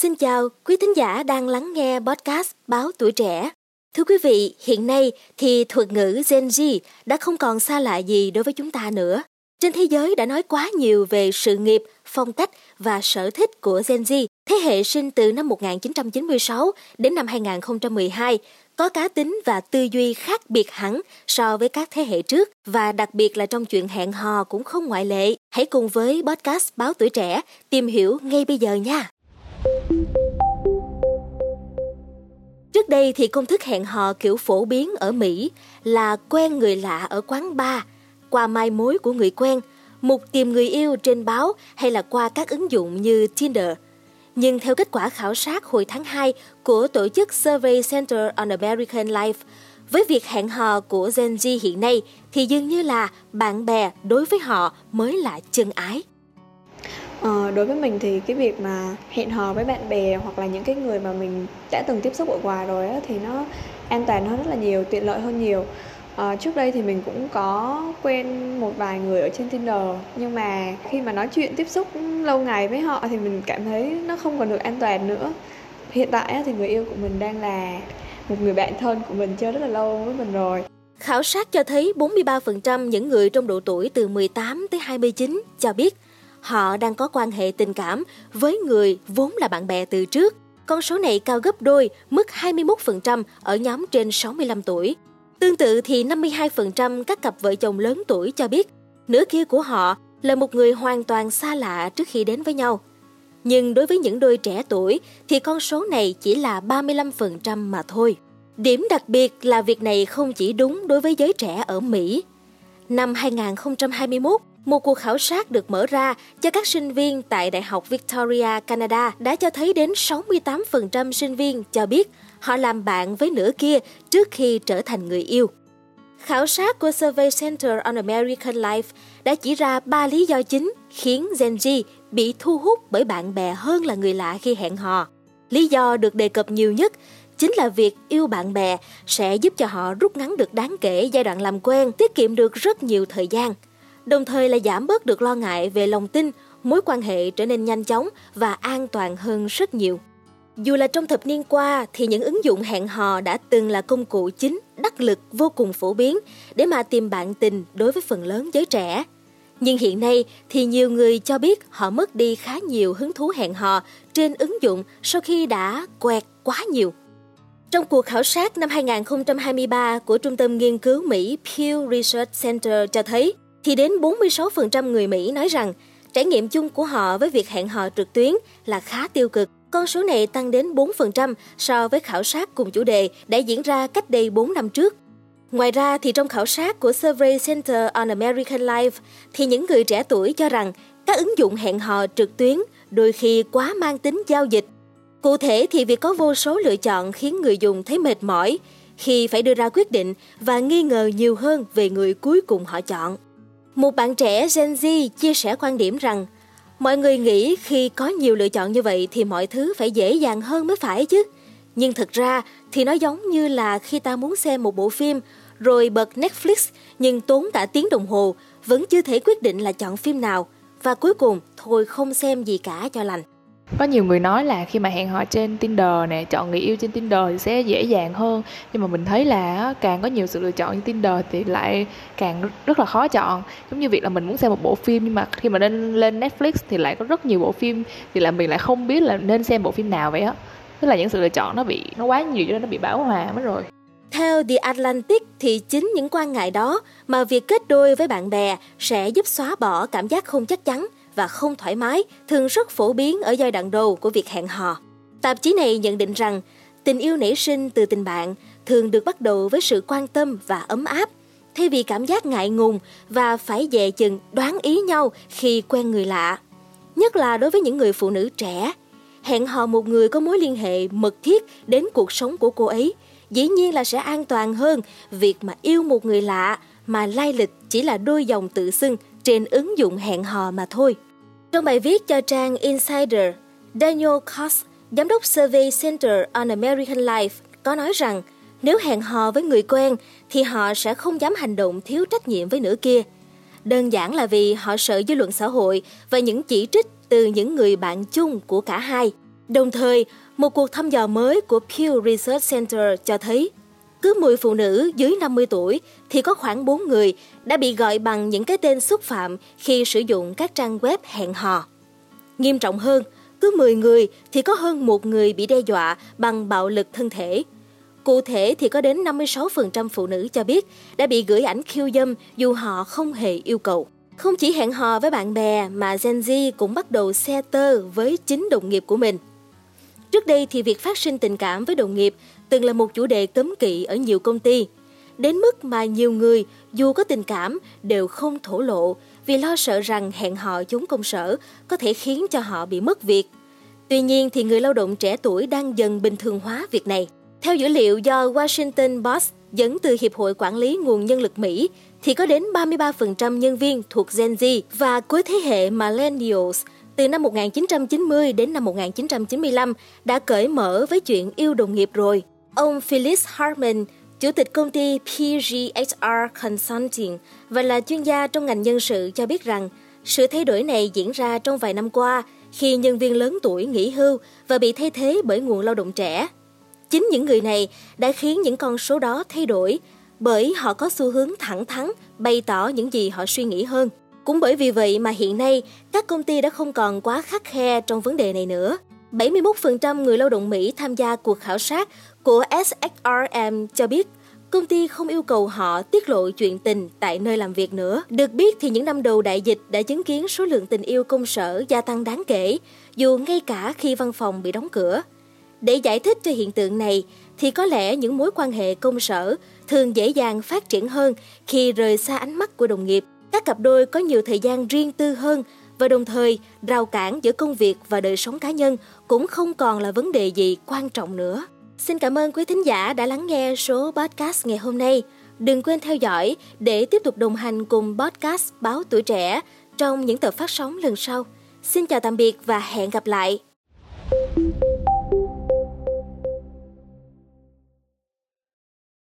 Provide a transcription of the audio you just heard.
Xin chào quý thính giả đang lắng nghe podcast Báo Tuổi Trẻ. Thưa quý vị, hiện nay thì thuật ngữ Gen Z đã không còn xa lạ gì đối với chúng ta nữa. Trên thế giới đã nói quá nhiều về sự nghiệp, phong cách và sở thích của Gen Z, thế hệ sinh từ năm 1996 đến năm 2012, có cá tính và tư duy khác biệt hẳn so với các thế hệ trước và đặc biệt là trong chuyện hẹn hò cũng không ngoại lệ. Hãy cùng với podcast Báo Tuổi Trẻ tìm hiểu ngay bây giờ nha. Trước đây thì công thức hẹn hò kiểu phổ biến ở Mỹ là quen người lạ ở quán bar, qua mai mối của người quen, mục tìm người yêu trên báo hay là qua các ứng dụng như Tinder. Nhưng theo kết quả khảo sát hồi tháng 2 của tổ chức Survey Center on American Life, với việc hẹn hò của Gen Z hiện nay thì dường như là bạn bè đối với họ mới là chân ái. Ờ, đối với mình thì cái việc mà hẹn hò với bạn bè hoặc là những cái người mà mình đã từng tiếp xúc ở ngoài rồi á, thì nó an toàn hơn rất là nhiều, tiện lợi hơn nhiều. Ờ, trước đây thì mình cũng có quen một vài người ở trên Tinder nhưng mà khi mà nói chuyện tiếp xúc lâu ngày với họ thì mình cảm thấy nó không còn được an toàn nữa. Hiện tại á, thì người yêu của mình đang là một người bạn thân của mình chơi rất là lâu với mình rồi. Khảo sát cho thấy 43% những người trong độ tuổi từ 18 tới 29 cho biết họ đang có quan hệ tình cảm với người vốn là bạn bè từ trước. Con số này cao gấp đôi mức 21% ở nhóm trên 65 tuổi. Tương tự thì 52% các cặp vợ chồng lớn tuổi cho biết nửa kia của họ là một người hoàn toàn xa lạ trước khi đến với nhau. Nhưng đối với những đôi trẻ tuổi thì con số này chỉ là 35% mà thôi. Điểm đặc biệt là việc này không chỉ đúng đối với giới trẻ ở Mỹ. Năm 2021, một cuộc khảo sát được mở ra cho các sinh viên tại Đại học Victoria, Canada đã cho thấy đến 68% sinh viên cho biết họ làm bạn với nửa kia trước khi trở thành người yêu. Khảo sát của Survey Center on American Life đã chỉ ra ba lý do chính khiến Gen Z bị thu hút bởi bạn bè hơn là người lạ khi hẹn hò. Lý do được đề cập nhiều nhất chính là việc yêu bạn bè sẽ giúp cho họ rút ngắn được đáng kể giai đoạn làm quen, tiết kiệm được rất nhiều thời gian – đồng thời là giảm bớt được lo ngại về lòng tin, mối quan hệ trở nên nhanh chóng và an toàn hơn rất nhiều. Dù là trong thập niên qua thì những ứng dụng hẹn hò đã từng là công cụ chính, đắc lực vô cùng phổ biến để mà tìm bạn tình đối với phần lớn giới trẻ. Nhưng hiện nay thì nhiều người cho biết họ mất đi khá nhiều hứng thú hẹn hò trên ứng dụng sau khi đã quẹt quá nhiều. Trong cuộc khảo sát năm 2023 của Trung tâm Nghiên cứu Mỹ Pew Research Center cho thấy, thì đến 46% người Mỹ nói rằng, trải nghiệm chung của họ với việc hẹn hò trực tuyến là khá tiêu cực. Con số này tăng đến 4% so với khảo sát cùng chủ đề đã diễn ra cách đây 4 năm trước. Ngoài ra thì trong khảo sát của Survey Center on American Life thì những người trẻ tuổi cho rằng các ứng dụng hẹn hò trực tuyến đôi khi quá mang tính giao dịch. Cụ thể thì việc có vô số lựa chọn khiến người dùng thấy mệt mỏi khi phải đưa ra quyết định và nghi ngờ nhiều hơn về người cuối cùng họ chọn. Một bạn trẻ Gen Z chia sẻ quan điểm rằng, mọi người nghĩ khi có nhiều lựa chọn như vậy thì mọi thứ phải dễ dàng hơn mới phải chứ. Nhưng thực ra thì nó giống như là khi ta muốn xem một bộ phim, rồi bật Netflix nhưng tốn cả tiếng đồng hồ, vẫn chưa thể quyết định là chọn phim nào và cuối cùng, thôi không xem gì cả cho lành có nhiều người nói là khi mà hẹn hò trên Tinder nè, chọn người yêu trên Tinder thì sẽ dễ dàng hơn. Nhưng mà mình thấy là càng có nhiều sự lựa chọn trên Tinder thì lại càng rất là khó chọn. Giống như việc là mình muốn xem một bộ phim nhưng mà khi mà lên lên Netflix thì lại có rất nhiều bộ phim thì là mình lại không biết là nên xem bộ phim nào vậy á. Tức là những sự lựa chọn nó bị, nó quá nhiều cho nên nó bị bão hòa mất rồi. Theo The Atlantic thì chính những quan ngại đó mà việc kết đôi với bạn bè sẽ giúp xóa bỏ cảm giác không chắc chắn và không thoải mái thường rất phổ biến ở giai đoạn đầu của việc hẹn hò. Tạp chí này nhận định rằng tình yêu nảy sinh từ tình bạn thường được bắt đầu với sự quan tâm và ấm áp, thay vì cảm giác ngại ngùng và phải dè chừng đoán ý nhau khi quen người lạ. Nhất là đối với những người phụ nữ trẻ, hẹn hò một người có mối liên hệ mật thiết đến cuộc sống của cô ấy, dĩ nhiên là sẽ an toàn hơn việc mà yêu một người lạ mà lai lịch chỉ là đôi dòng tự xưng trên ứng dụng hẹn hò mà thôi. Trong bài viết cho trang Insider, Daniel Cox, giám đốc Survey Center on American Life, có nói rằng nếu hẹn hò với người quen thì họ sẽ không dám hành động thiếu trách nhiệm với nửa kia. Đơn giản là vì họ sợ dư luận xã hội và những chỉ trích từ những người bạn chung của cả hai. Đồng thời, một cuộc thăm dò mới của Pew Research Center cho thấy cứ 10 phụ nữ dưới 50 tuổi thì có khoảng 4 người đã bị gọi bằng những cái tên xúc phạm khi sử dụng các trang web hẹn hò. Nghiêm trọng hơn, cứ 10 người thì có hơn một người bị đe dọa bằng bạo lực thân thể. Cụ thể thì có đến 56% phụ nữ cho biết đã bị gửi ảnh khiêu dâm dù họ không hề yêu cầu. Không chỉ hẹn hò với bạn bè mà Gen Z cũng bắt đầu xe tơ với chính đồng nghiệp của mình. Trước đây thì việc phát sinh tình cảm với đồng nghiệp từng là một chủ đề cấm kỵ ở nhiều công ty. Đến mức mà nhiều người dù có tình cảm đều không thổ lộ vì lo sợ rằng hẹn hò chúng công sở có thể khiến cho họ bị mất việc. Tuy nhiên thì người lao động trẻ tuổi đang dần bình thường hóa việc này. Theo dữ liệu do Washington Post dẫn từ Hiệp hội Quản lý Nguồn Nhân lực Mỹ, thì có đến 33% nhân viên thuộc Gen Z và cuối thế hệ Millennials từ năm 1990 đến năm 1995 đã cởi mở với chuyện yêu đồng nghiệp rồi. Ông Phyllis Hartman, chủ tịch công ty PGHR Consulting và là chuyên gia trong ngành nhân sự cho biết rằng sự thay đổi này diễn ra trong vài năm qua khi nhân viên lớn tuổi nghỉ hưu và bị thay thế bởi nguồn lao động trẻ. Chính những người này đã khiến những con số đó thay đổi bởi họ có xu hướng thẳng thắn bày tỏ những gì họ suy nghĩ hơn. Cũng bởi vì vậy mà hiện nay các công ty đã không còn quá khắc khe trong vấn đề này nữa. 71% người lao động Mỹ tham gia cuộc khảo sát của SXRM cho biết công ty không yêu cầu họ tiết lộ chuyện tình tại nơi làm việc nữa. Được biết thì những năm đầu đại dịch đã chứng kiến số lượng tình yêu công sở gia tăng đáng kể, dù ngay cả khi văn phòng bị đóng cửa. Để giải thích cho hiện tượng này thì có lẽ những mối quan hệ công sở thường dễ dàng phát triển hơn khi rời xa ánh mắt của đồng nghiệp. Các cặp đôi có nhiều thời gian riêng tư hơn và đồng thời, rào cản giữa công việc và đời sống cá nhân cũng không còn là vấn đề gì quan trọng nữa. Xin cảm ơn quý thính giả đã lắng nghe số podcast ngày hôm nay. Đừng quên theo dõi để tiếp tục đồng hành cùng podcast Báo Tuổi Trẻ trong những tập phát sóng lần sau. Xin chào tạm biệt và hẹn gặp lại!